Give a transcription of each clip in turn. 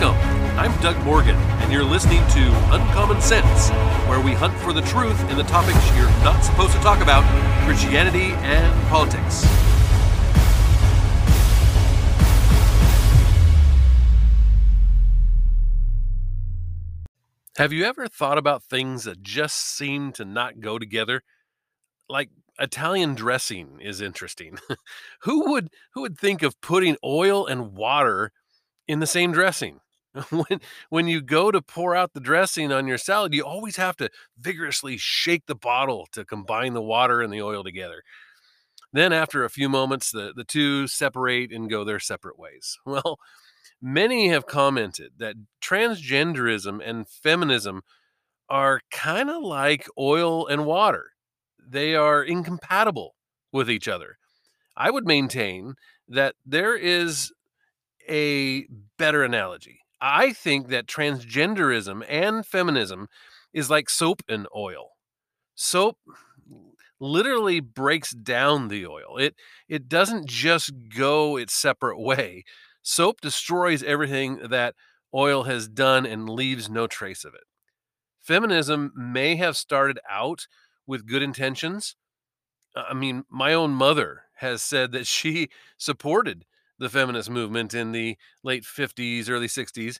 Welcome. I'm Doug Morgan, and you're listening to Uncommon Sense, where we hunt for the truth in the topics you're not supposed to talk about Christianity and politics. Have you ever thought about things that just seem to not go together? Like Italian dressing is interesting. who would who would think of putting oil and water in the same dressing? when when you go to pour out the dressing on your salad, you always have to vigorously shake the bottle to combine the water and the oil together. Then after a few moments the the two separate and go their separate ways. Well, many have commented that transgenderism and feminism are kind of like oil and water. They are incompatible with each other. I would maintain that there is a better analogy. I think that transgenderism and feminism is like soap and oil. Soap literally breaks down the oil. It it doesn't just go its separate way. Soap destroys everything that oil has done and leaves no trace of it. Feminism may have started out with good intentions. I mean, my own mother has said that she supported the feminist movement in the late 50s, early 60s.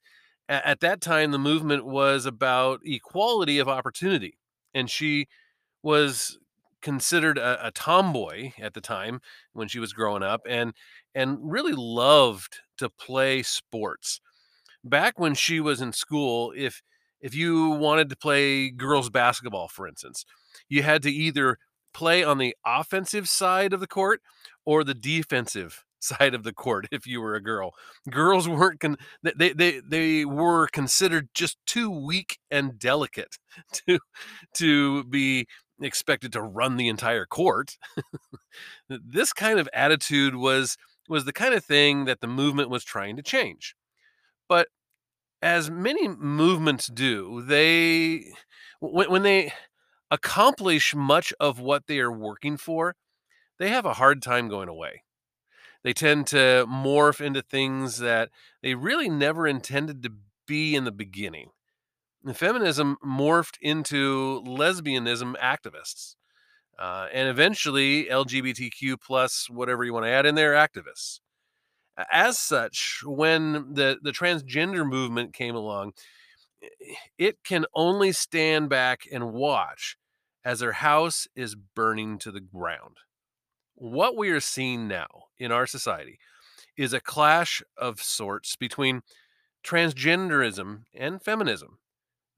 At that time, the movement was about equality of opportunity. And she was considered a, a, tomboy at the time when she was growing up and and really loved to play sports. Back when she was in school, if if you wanted to play girls basketball, for instance, you had to either play on the offensive side of the court or the defensive side of the court if you were a girl. Girls weren't con- they they they were considered just too weak and delicate to to be expected to run the entire court. this kind of attitude was was the kind of thing that the movement was trying to change. But as many movements do, they when, when they accomplish much of what they are working for, they have a hard time going away. They tend to morph into things that they really never intended to be in the beginning. And feminism morphed into lesbianism activists. Uh, and eventually LGBTQ plus whatever you want to add in there activists. As such, when the, the transgender movement came along, it can only stand back and watch as their house is burning to the ground. What we are seeing now in our society is a clash of sorts between transgenderism and feminism.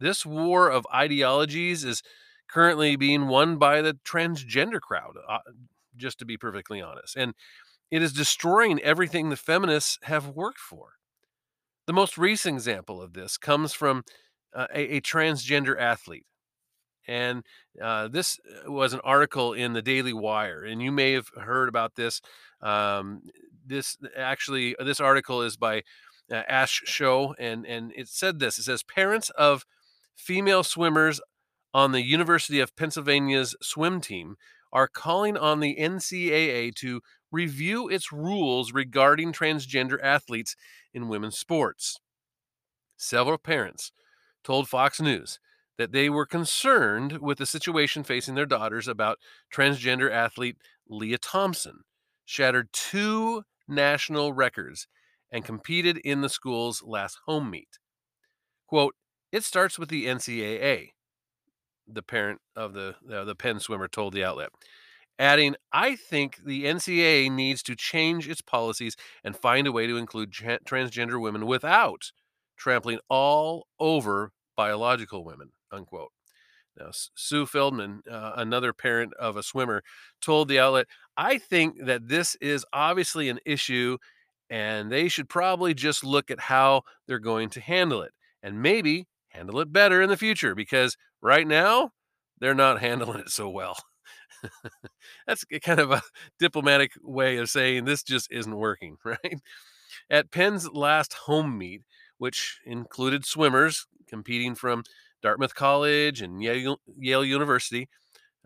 This war of ideologies is currently being won by the transgender crowd, uh, just to be perfectly honest. And it is destroying everything the feminists have worked for. The most recent example of this comes from uh, a, a, transgender athlete. And uh, this uh, was an article in the Daily Wire, and you may have heard about this. Um, this actually, this article is by uh, Ashe Schow, and and it said this. It says parents of female swimmers on the University of Pennsylvania's swim team are calling on the NCAA to review its rules regarding transgender athletes in women's sports. Several parents told Fox News that they were concerned with the situation facing their daughters about transgender athlete Lia Thompson, shattered two national records, and competed in the school's last home meet. Quote, it starts with the NCAA, the parent of the, uh, the Penn swimmer told the outlet adding, I think the NCAA needs to change its policies and find a way to include transgender women without trampling all over biological women, unquote. Now, Sue Feldman, uh, another parent of a swimmer, told the outlet, I think that this is obviously an issue and they should probably just look at how they're going to handle it and maybe handle it better in the future because right now they're not handling it so well. That's kind of a diplomatic way of saying this just isn't working, right? At Penn's last home meet, which included swimmers competing from Dartmouth College and Yale, Yale University,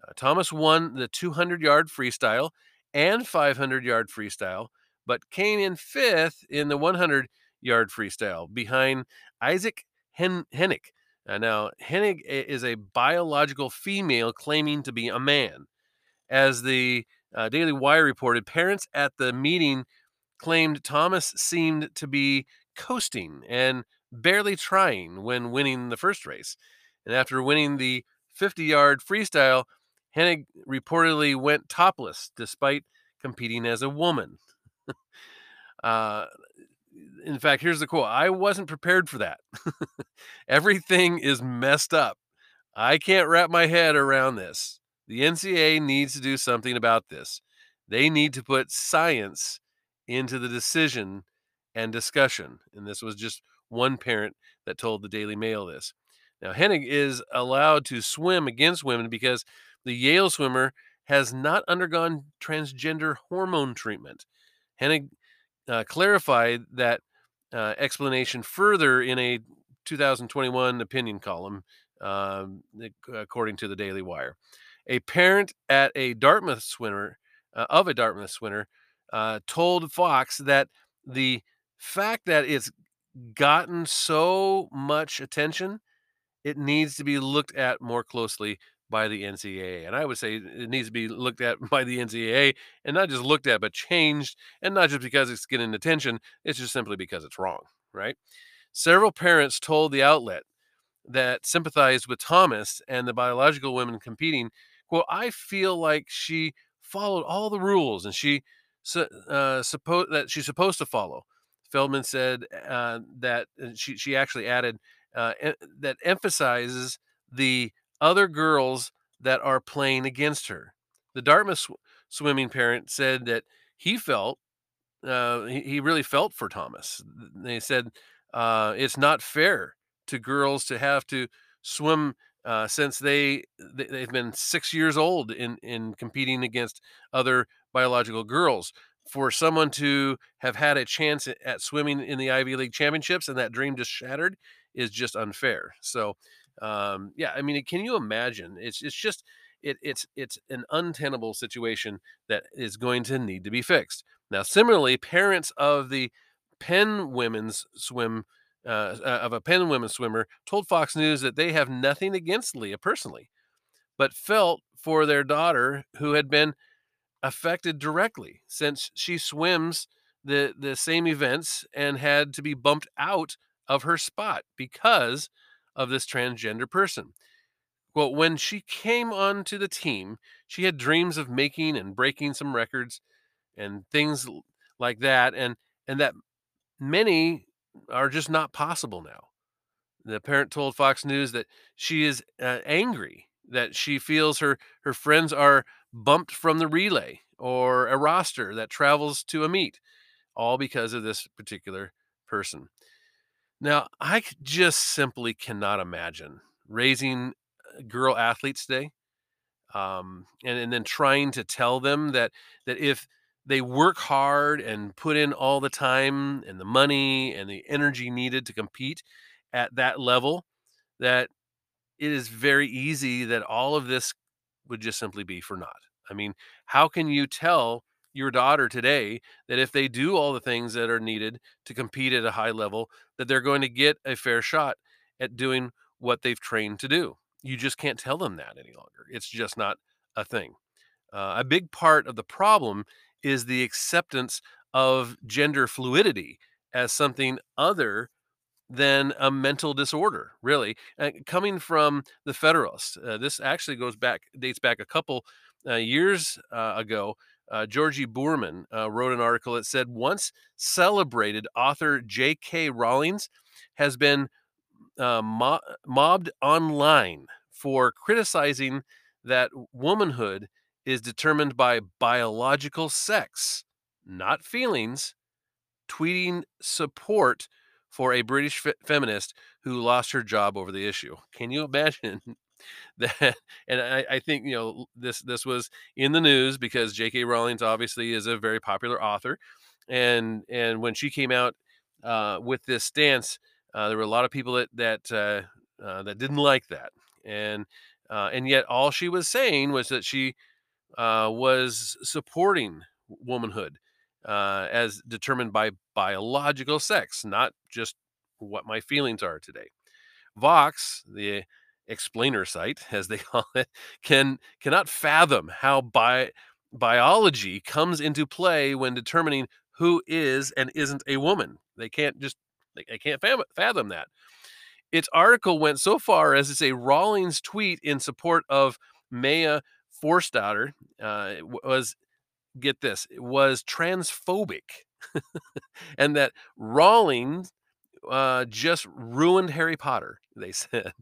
uh, Thomas won the 200 yard freestyle and 500 yard freestyle, but came in fifth in the 100 yard freestyle behind Iszac Hen- Henig. Uh, now, Henig is a biological female claiming to be a man. As the uh, Daily Wire reported, parents at the meeting claimed Thomas seemed to be coasting and barely trying when winning the first race. And after winning the 50 yard freestyle, Henig reportedly went topless despite competing as a woman. uh, in fact, here's the quote I wasn't prepared for that. Everything is messed up. I can't wrap my head around this. The NCAA needs to do something about this. They need to put science into the decision and discussion. And this was just one parent that told the Daily Mail this. Now, Henig is allowed to swim against women because the Yale swimmer has not undergone transgender hormone treatment. Henig uh, clarified that uh, explanation further in a 2021 opinion column, um, according to the Daily Wire. A parent at a Dartmouth swimmer uh, of a Dartmouth swimmer uh, told Fox that the fact that it's gotten so much attention, it needs to be looked at more closely by the NCAA. And I would say it needs to be looked at by the NCAA and not just looked at, but changed. And not just because it's getting attention, it's just simply because it's wrong, right? Several parents told the outlet that sympathized with Thomas and the biological women competing, well, I feel like she followed all the rules and she uh, suppose that she's supposed to follow. Feldman said uh, that she she actually added uh, that emphasizes the other girls that are playing against her. The Dartmouth sw- swimming parent said that he felt uh, he, he really felt for Thomas. They said uh, it's not fair to girls to have to swim uh, since they they've been six years old in in competing against other biological girls. For someone to have had a chance at swimming in the Ivy League championships and that dream just shattered is just unfair. So, um, yeah, I mean, can you imagine? It's it's just it, it's it's an untenable situation that is going to need to be fixed. Now, similarly, parents of the Penn women's swim uh, uh, of a Penn women's swimmer told Fox News that they have nothing against Lia personally, but felt for their daughter who had been affected directly since she swims the the same events and had to be bumped out of her spot because of this transgender person. Well, when she came onto the team, she had dreams of making and breaking some records and things like that and and that many are just not possible now. The parent told Fox News that she is uh, angry that she feels her her friends are bumped from the relay or a roster that travels to a meet, all because of this particular person. Now, I just simply cannot imagine raising uh, girl athletes today, um, and and then trying to tell them that that if they work hard and put in all the time and the money and the energy needed to compete at that level that it is very easy that all of this would just simply be for naught. I mean, how can you tell your daughter today that if they do all the things that are needed to compete at a high level, that they're going to get a fair shot at doing what they've trained to do? You just can't tell them that any longer. It's just not a thing. Uh, a big part of the problem is the acceptance of gender fluidity as something other than a mental disorder, really. Uh, coming from the Federalists, uh, this actually goes back, dates back a couple uh, years uh, ago. Uh, Georgi Boorman uh, wrote an article that said once celebrated author J.K. Rowling's has been mo- mobbed online for criticizing that womanhood is determined by biological sex, not feelings, tweeting support for a British fe- feminist who lost her job over the issue. Can you imagine that? And I, I, think you know this this was in the news because J.K. Rowling obviously is a very popular author, and and when she came out uh, with this stance, uh, there were a lot of people that that uh, uh that didn't like that, and uh, and yet all she was saying was that she uh, was supporting womanhood. Uh, as determined by biological sex, not just what my feelings are today. Vox, the explainer site, as they call it, can cannot fathom how bi- biology comes into play when determining who is and isn't a woman. They can't just they, can't fathom that. Its article went so far as to say Rowling's tweet in support of Maya Forstater uh, was get this was transphobic, and that Rawlings uh, just ruined Harry Potter. They said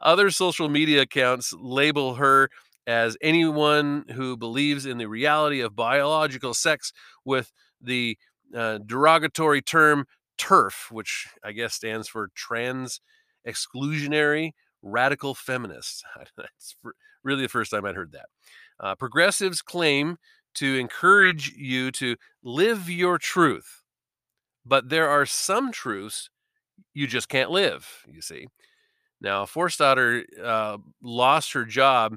other social media accounts label her as anyone who believes in the reality of biological sex with the uh, derogatory term TERF, which I guess stands for trans exclusionary radical feminists. That's really the first time I'd heard that. Uh, progressives claim to encourage you to live your truth, but there are some truths you just can't live, you see. Now, Forstater uh, lost her job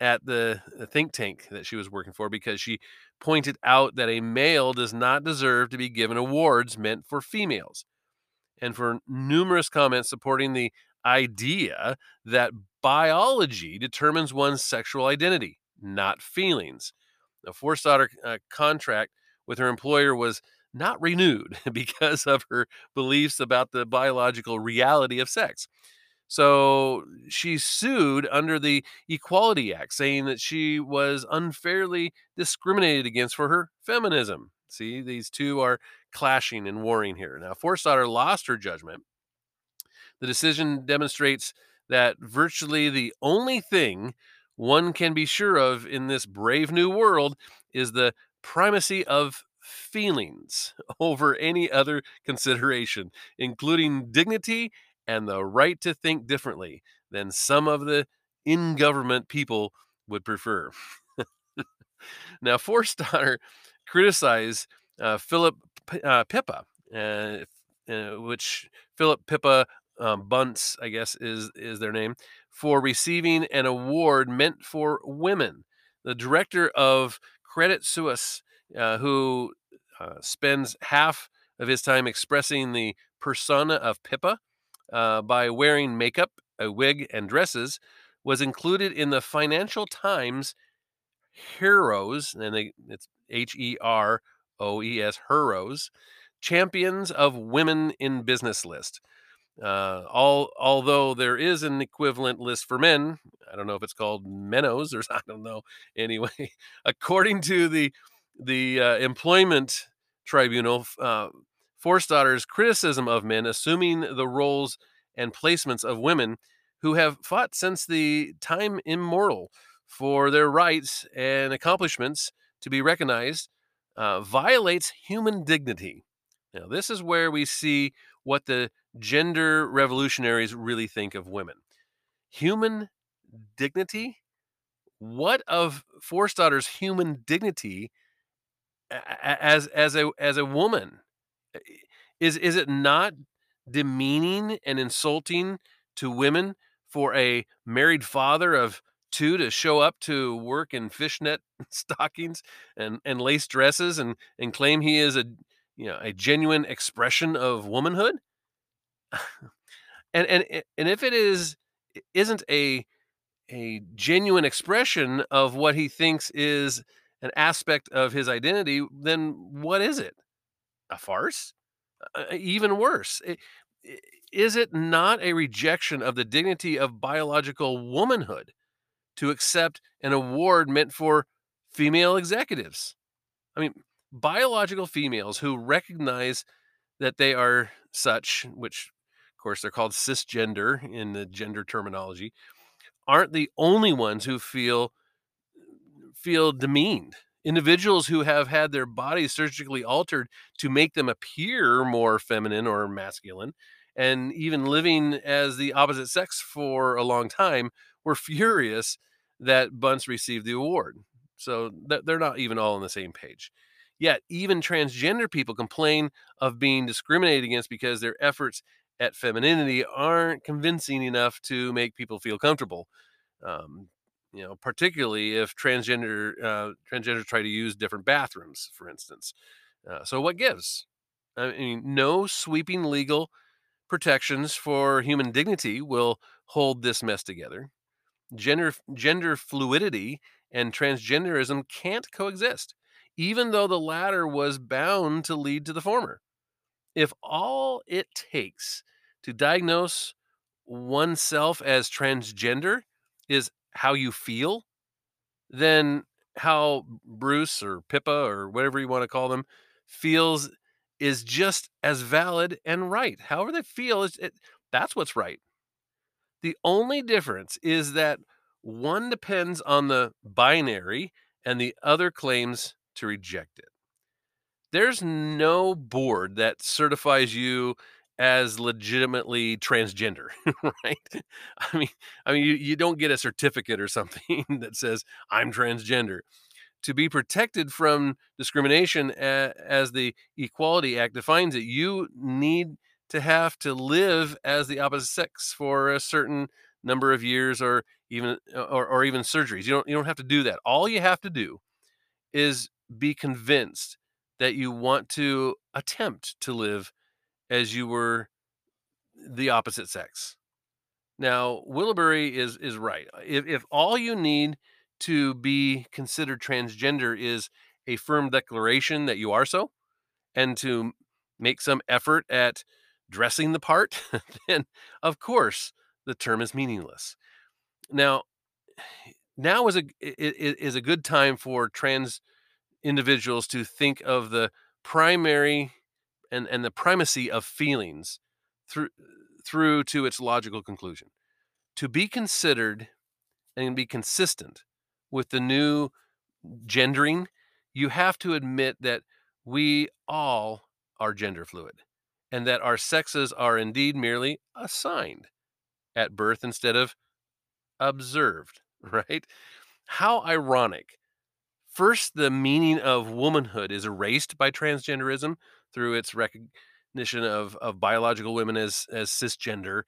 at the think tank that she was working for because she pointed out that a male does not deserve to be given awards meant for females, and for numerous comments supporting the idea that biology determines one's sexual identity, not feelings. A Forstater uh, contract with her employer was not renewed because of her beliefs about the biological reality of sex. So she sued under the Equality Act, saying that she was unfairly discriminated against for her feminism. See, these two are clashing and warring here. Now, Forstater lost her judgment. The decision demonstrates that virtually the only thing one can be sure of in this brave new world is the primacy of feelings over any other consideration, including dignity and the right to think differently than some of the in government people would prefer. now, Forstater criticized uh, Philip uh, Pippa, uh, uh, which Philip Pippa um, Bunce, I guess is is their name, for receiving an award meant for women. The director of Credit Suisse, uh, who uh, spends half of his time expressing the persona of Pippa, uh, by wearing makeup, a wig, and dresses was included in the Financial Times Heroes, and they, it's H E R O E S, Heroes, Champions of Women in Business list. Uh, all, although there is an equivalent list for men, I don't know if it's called Menos or I don't know. Anyway, according to the the uh, employment tribunal, uh, Forstater's criticism of men assuming the roles and placements of women who have fought since the time immortal for their rights and accomplishments to be recognized uh, violates human dignity. Now, this is where we see what the gender revolutionaries really think of women. Human dignity? What of Forstater's human dignity as as a as a woman? Is is it not demeaning and insulting to women for a married father of two to show up to work in fishnet stockings and, and lace dresses and, and claim he is a you know a genuine expression of womanhood? And and and if it is isn't a a genuine expression of what he thinks is an aspect of his identity, then what is it? A farce? Uh, even worse. Is it not a rejection of the dignity of biological womanhood to accept an award meant for female executives? I mean, biological females who recognize that they are such, which course they're called cisgender in the gender terminology, aren't the only ones who feel feel demeaned individuals who have had their bodies surgically altered to make them appear more feminine or masculine and even living as the opposite sex for a long time were furious that Bunce received the award. So they're not even all on the same page. Yet, even transgender people complain of being discriminated against because their efforts at femininity aren't convincing enough to make people feel comfortable. Um, you know, particularly if transgender uh, transgender try to use different bathrooms, for instance. Uh, so, what gives? I mean, no sweeping legal protections for human dignity will hold this mess together. Gender gender fluidity and transgenderism can't coexist, even though the latter was bound to lead to the former. If all it takes to diagnose oneself as transgender is how you feel, then how Bunce or Pippa or whatever you want to call them feels is just as valid and right. However they feel is it, that's what's right. The only difference is that one depends on the binary and the other claims to reject it. There's no board that certifies you as legitimately transgender, right? I mean, I mean, you, you don't get a certificate or something that says I'm transgender. To be protected from discrimination, as the Equality Act defines it, you need to have to live as the opposite sex for a certain number of years, or even uh, or, or even surgeries. You don't you don't have to do that. All you have to do is be convinced that you want to attempt to live as you were the opposite sex. Now, Willibury is is right. Uh, if if all you need to be considered transgender is a firm declaration that you are so, and to make some effort at dressing the part, then of course the term is meaningless. Now, now is a is a good time for trans individuals to think of the primary and and the primacy of feelings through through to its logical conclusion. To be considered and be consistent with the new gendering, you have to admit that we all are gender fluid and that our sexes are indeed merely assigned at birth instead of observed, right? How ironic. First, the meaning of womanhood is erased by transgenderism through its recognition of, of biological women as, as cisgender.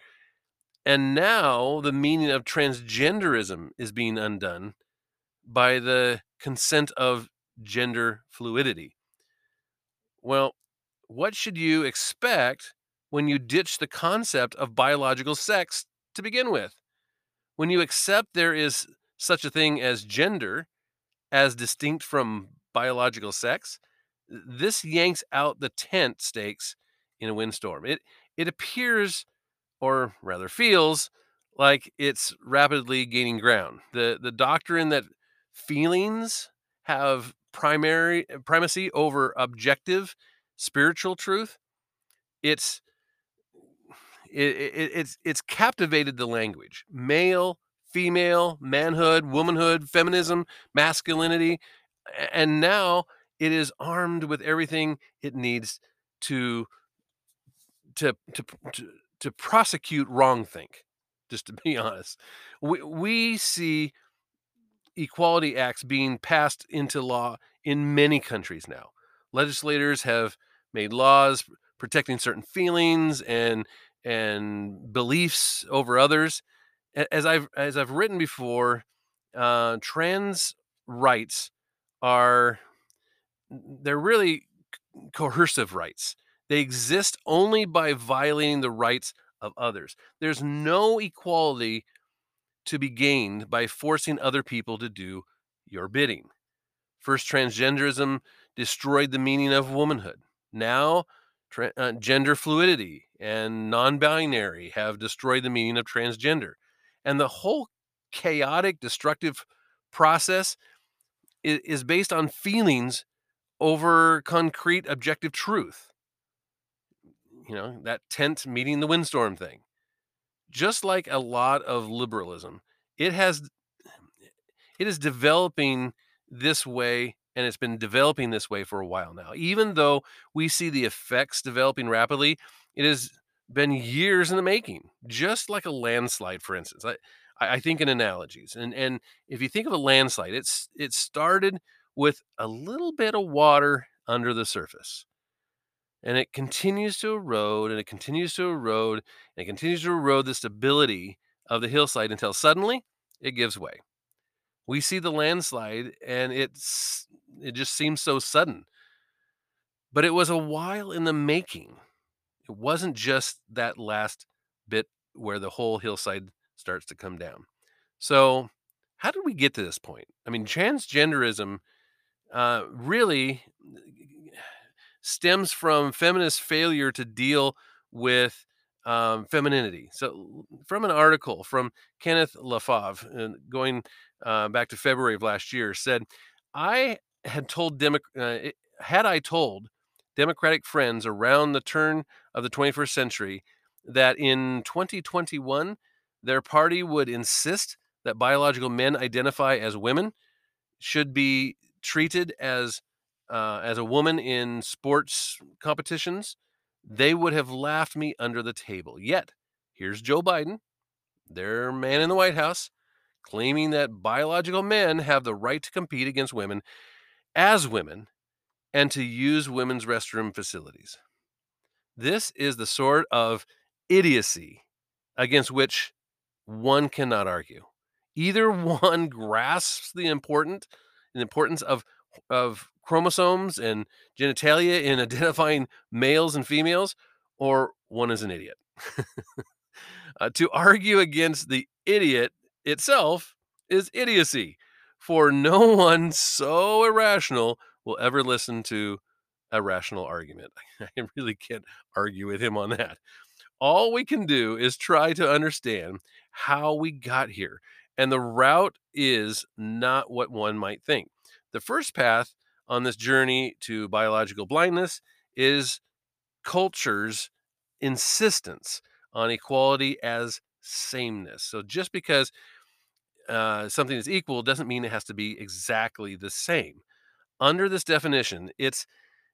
And now the meaning of transgenderism is being undone by the consent of gender fluidity. Well, what should you expect when you ditch the concept of biological sex to begin with? When you accept there is such a thing as gender as distinct from biological sex, this yanks out the tent stakes in a windstorm. It it appears or rather feels like it's rapidly gaining ground. The the doctrine that feelings have primary eh, primacy over objective spiritual truth, it's it, it, it's it's captivated the language. Male, female, manhood, womanhood, feminism, masculinity, and now it is armed with everything it needs to to to to, to prosecute wrongthink. Just to be honest, we we see equality acts being passed into law in many countries now. Legislators have made laws protecting certain feelings and and beliefs over others. As I've as I've written before, uh, trans rights are they're really coercive rights. They exist only by violating the rights of others. There's no equality to be gained by forcing other people to do your bidding. First, transgenderism destroyed the meaning of womanhood. Now, tra- uh, gender fluidity and non binary have destroyed the meaning of transgender. And the whole chaotic, destructive process is, is based on feelings over concrete, objective truth. You know, that tent meeting the windstorm thing. Just like a lot of liberalism, it has it is developing this way and it's been developing this way for a while now. Even though we see the effects developing rapidly, it has been years in the making. Just like a landslide, for instance. I, I think in analogies, and and if you think of a landslide, it's it started with a little bit of water under the surface, and it continues to erode, and it continues to erode, and it continues to erode the stability of the hillside until suddenly it gives way. We see the landslide, and it's it just seems so sudden. But it was a while in the making. It wasn't just that last bit where the whole hillside starts to come down. So, how did we get to this point? I mean, transgenderism uh, really stems from feminist failure to deal with um, femininity. So, from an article from Kenneth Lafave, uh, going uh, back to February of last year, said, "I had told Demo- uh, had I told Democratic friends around the turn of the 21st century that in 2021 their party would insist that biological men identify as women, should be treated as uh, as a woman in sports competitions, they would have laughed me under the table. Yet, here's Joe Biden, their man in the White House, claiming that biological men have the right to compete against women as women and to use women's restroom facilities. This is the sort of idiocy against which one cannot argue. Either one grasps the important the importance of of chromosomes and genitalia in identifying males and females, or one is an idiot. uh, to argue against the idiot itself is idiocy, for no one so irrational will ever listen to a rational argument. I really can't argue with him on that. All we can do is try to understand how we got here. And the route is not what one might think. The first path on this journey to biological blindness is culture's insistence on equality as sameness. So just because uh, something is equal doesn't mean it has to be exactly the same. Under this definition, it's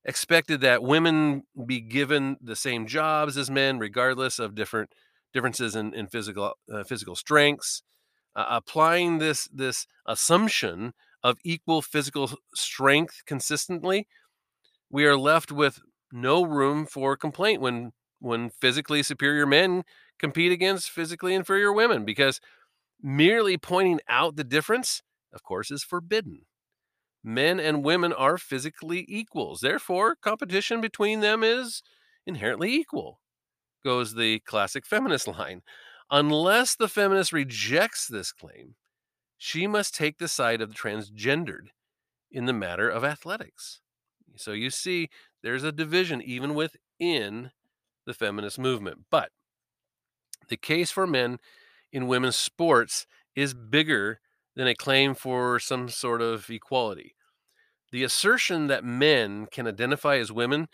expected that women be given the same jobs as men, regardless of different differences in, in physical uh, physical strengths. Uh, applying this this assumption of equal physical strength consistently, we are left with no room for complaint when when physically superior men compete against physically inferior women because merely pointing out the difference of course is forbidden men and women are physically equals therefore competition between them is inherently equal goes the classic feminist line unless the feminist rejects this claim she must take the side of the transgendered in the matter of athletics. So you see, there's a division even within the feminist movement. But the case for men in women's sports is bigger than a claim for some sort of equality. The assertion that men can identify as women,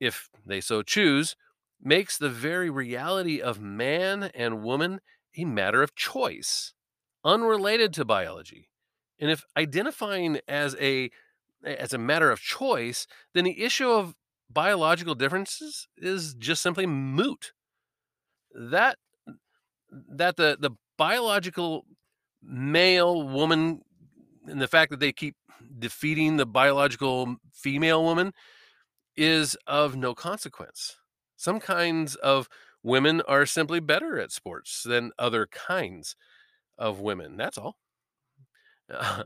if they so choose, makes the very reality of man and woman a matter of choice unrelated to biology. And if identifying as a as a matter of choice, then the issue of biological differences is just simply moot. That that the the biological male woman and the fact that they keep defeating the biological female woman is of no consequence. Some kinds of women are simply better at sports than other kinds of women. That's all.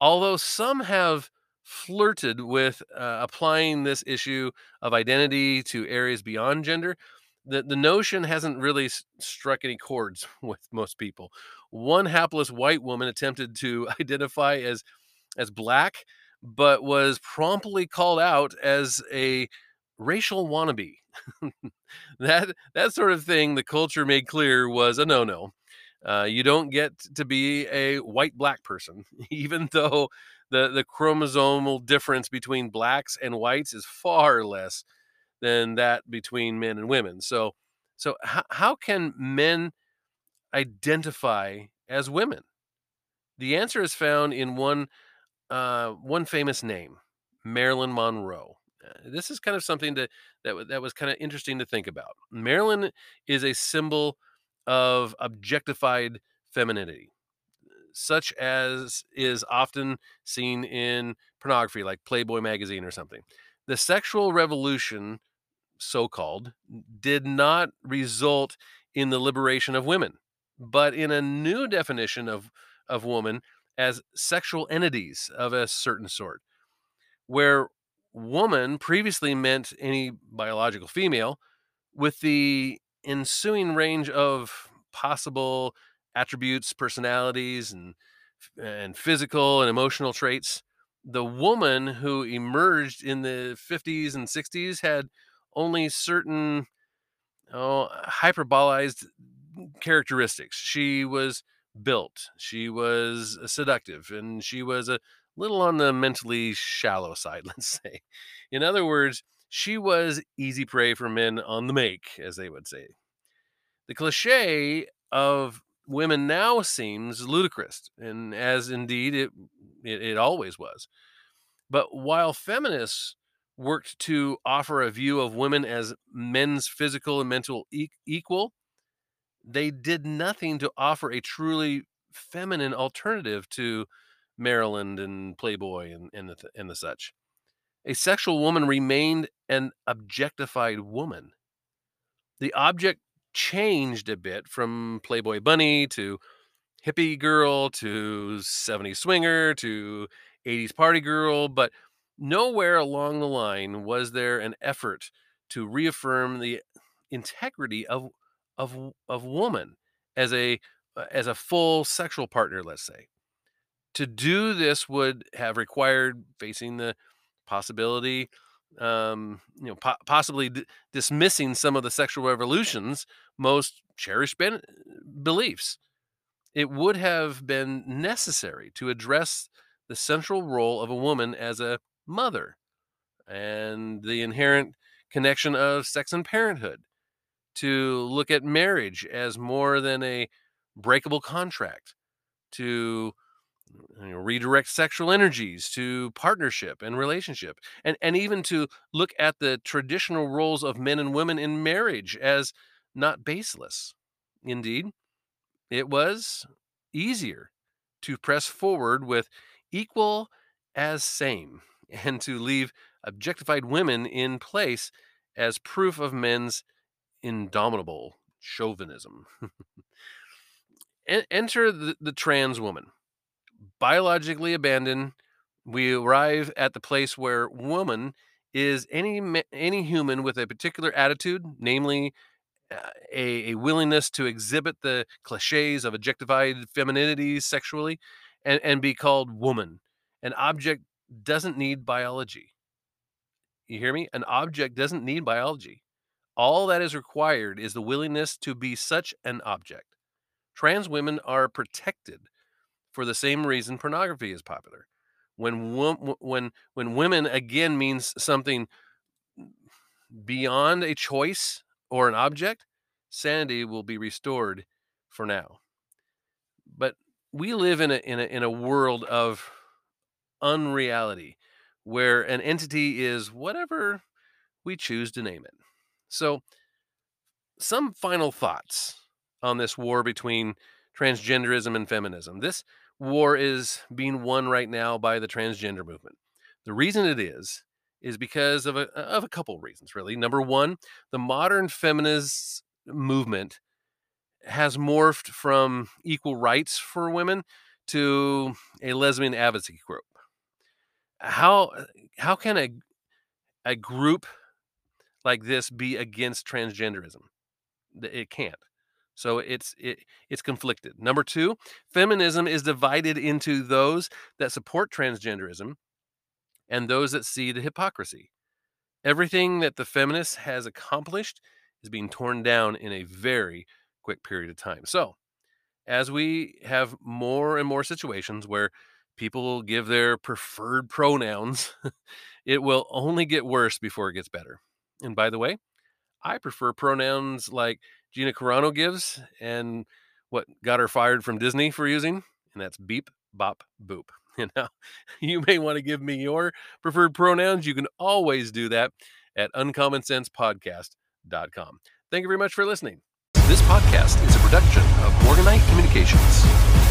Although some have flirted with uh, applying this issue of identity to areas beyond gender, the, the notion hasn't really struck any chords with most people. One hapless white woman attempted to identify as as black, but was promptly called out as a racial wannabe. that that sort of thing the culture made clear was a no-no. Uh, you don't get to be a white black person, even though the, the chromosomal difference between blacks and whites is far less than that between men and women. So, so how, how can men identify as women? The answer is found in one uh, one famous name, Marilyn Monroe. Uh, this is kind of something that that, that was kind of interesting to think about. Marilyn is a symbol of objectified femininity, such as is often seen in pornography, like Playboy magazine or something. The sexual revolution, so called, did not result in the liberation of women, but in a new definition of, of woman as sexual entities of a certain sort, where woman previously meant any biological female with the ensuing range of possible attributes, personalities, and and physical and emotional traits. The woman who emerged in the 50s and 60s had only certain oh, hyperbolized characteristics. She was built, she was uh, seductive, and she was a little on the mentally shallow side, let's say. In other words, she was easy prey for men on the make, as they would say. The cliche of women now seems ludicrous, and as indeed it, it, it always was. But while feminists worked to offer a view of women as men's physical and mental e- equal, they did nothing to offer a truly feminine alternative to Marilyn and Playboy and, and, the, and the such. A sexual woman remained an objectified woman. The object changed a bit from Playboy Bunny to hippie girl to 70s swinger to 80s party girl, but nowhere along the line was there an effort to reaffirm the integrity of of of woman as a uh, as a full sexual partner, let's say. To do this would have required facing the possibility um, you know, po- possibly d- dismissing some of the sexual revolution's most cherished ben- beliefs. It would have been necessary to address the central role of a woman as a mother and the inherent connection of sex and parenthood, to look at marriage as more than a breakable contract, to you know, redirect sexual energies to partnership and relationship and and even to look at the traditional roles of men and women in marriage as not baseless. Indeed it was easier to press forward with equal as same and to leave objectified women in place as proof of men's indomitable chauvinism enter the, the trans woman biologically abandoned, we arrive at the place where woman is any any human with a particular attitude, namely uh, a, a, willingness to exhibit the cliches of objectified femininity sexually and, and be called woman. An object doesn't need biology. You hear me? An object doesn't need biology. All that is required is the willingness to be such an object. Trans women are protected for the same reason pornography is popular. When when when women again means something beyond a choice or an object, sanity will be restored for now. But we live in a in a in a world of unreality where an entity is whatever we choose to name it. So some final thoughts on this war between transgenderism and feminism. This war is being won right now by the transgender movement. The reason it is is because of a of a couple reasons really. Number 1, the modern feminist movement has morphed from equal rights for women to a lesbian advocacy group. How how can a a group like this be against transgenderism? It can't. So it's it, it's conflicted. Number 2, feminism is divided into those that support transgenderism and those that see the hypocrisy. Everything that the feminist has accomplished is being torn down in a very quick period of time. So, as we have more and more situations where people give their preferred pronouns, it will only get worse before it gets better. And by the way, I prefer pronouns like Gina Carano gives and what got her fired from Disney for using, and that's beep, bop, boop. You know, you may want to give me your preferred pronouns. You can always do that at uncommonsensepodcast.com. Thank you very much for listening. This podcast is a production of Morganite Communications.